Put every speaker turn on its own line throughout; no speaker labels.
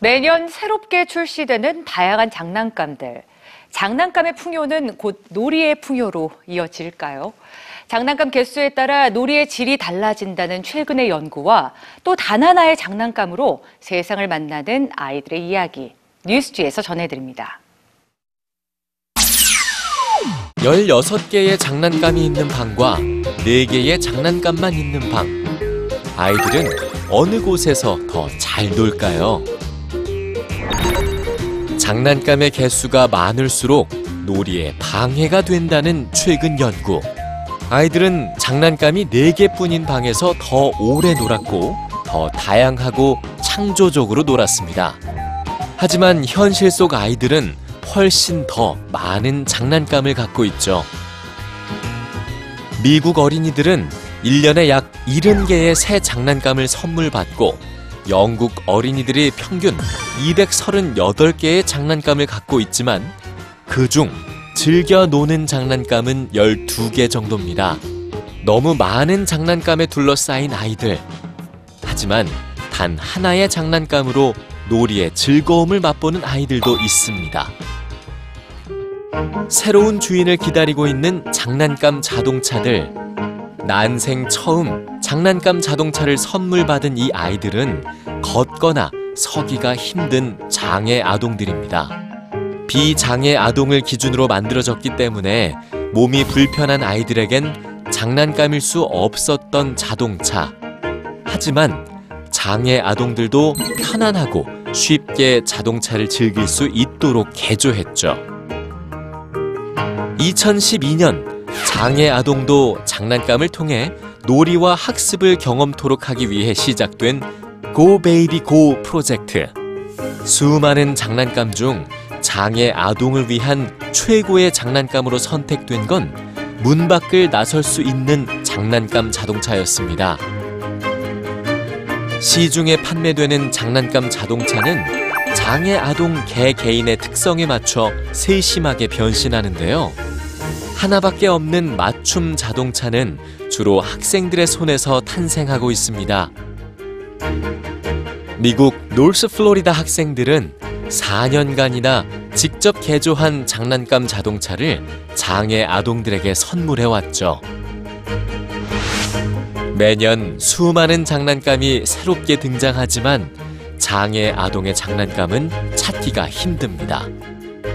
매년 새롭게 출시되는 다양한 장난감들. 장난감의 풍요는 곧 놀이의 풍요로 이어질까요? 장난감 개수에 따라 놀이의 질이 달라진다는 최근의 연구와 또 단 하나의 장난감으로 세상을 만나는 아이들의 이야기. 뉴스지에서 전해드립니다.
16개의 장난감이 있는 방과 4개의 장난감만 있는 방. 아이들은 어느 곳에서 더 잘 놀까요? 장난감의 개수가 많을수록 놀이에 방해가 된다는 최근 연구. 아이들은 장난감이 4개뿐인 방에서 더 오래 놀았고 더 다양하고 창조적으로 놀았습니다. 하지만 현실 속 아이들은 훨씬 더 많은 장난감을 갖고 있죠. 미국 어린이들은 1년에 약 70개의 새 장난감을 선물 받고 영국 어린이들이 평균 238개의 장난감을 갖고 있지만 그중 즐겨 노는 장난감은 12개 정도입니다. 너무 많은 장난감에 둘러싸인 아이들. 하지만 단 하나의 장난감으로 놀이의 즐거움을 맛보는 아이들도 있습니다. 새로운 주인을 기다리고 있는 장난감 자동차들. 난생 처음 장난감 자동차를 선물 받은 이 아이들은 걷거나 서기가 힘든 장애 아동들입니다. 비장애 아동을 기준으로 만들어졌기 때문에 몸이 불편한 아이들에겐 장난감일 수 없었던 자동차. 하지만 장애 아동들도 편안하고 쉽게 자동차를 즐길 수 있도록 개조했죠. 2012년 장애 아동도 장난감을 통해 놀이와 학습을 경험토록 하기 위해 시작된 Go Baby Go 프로젝트. 수많은 장난감 중 장애 아동을 위한 최고의 장난감으로 선택된 건 문 밖을 나설 수 있는 장난감 자동차였습니다. 시중에 판매되는 장난감 자동차는 장애 아동 개 개인의 특성에 맞춰 세심하게 변신하는데요. 하나밖에 없는 맞춤 자동차는 주로 학생들의 손에서 탄생하고 있습니다. 미국 노스 플로리다 학생들은 4년간이나 직접 개조한 장난감 자동차를 장애 아동들에게 선물해 왔죠. 매년 수많은 장난감이 새롭게 등장하지만 장애 아동의 장난감은 찾기가 힘듭니다.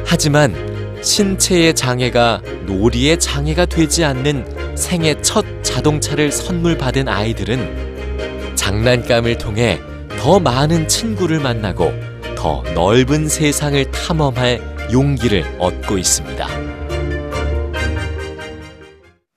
하지만 신체의 장애가 놀이의 장애가 되지 않는 생애 첫 자동차를 선물 받은 아이들은 장난감을 통해 더 많은 친구를 만나고 더 넓은 세상을 탐험할 용기를 얻고 있습니다.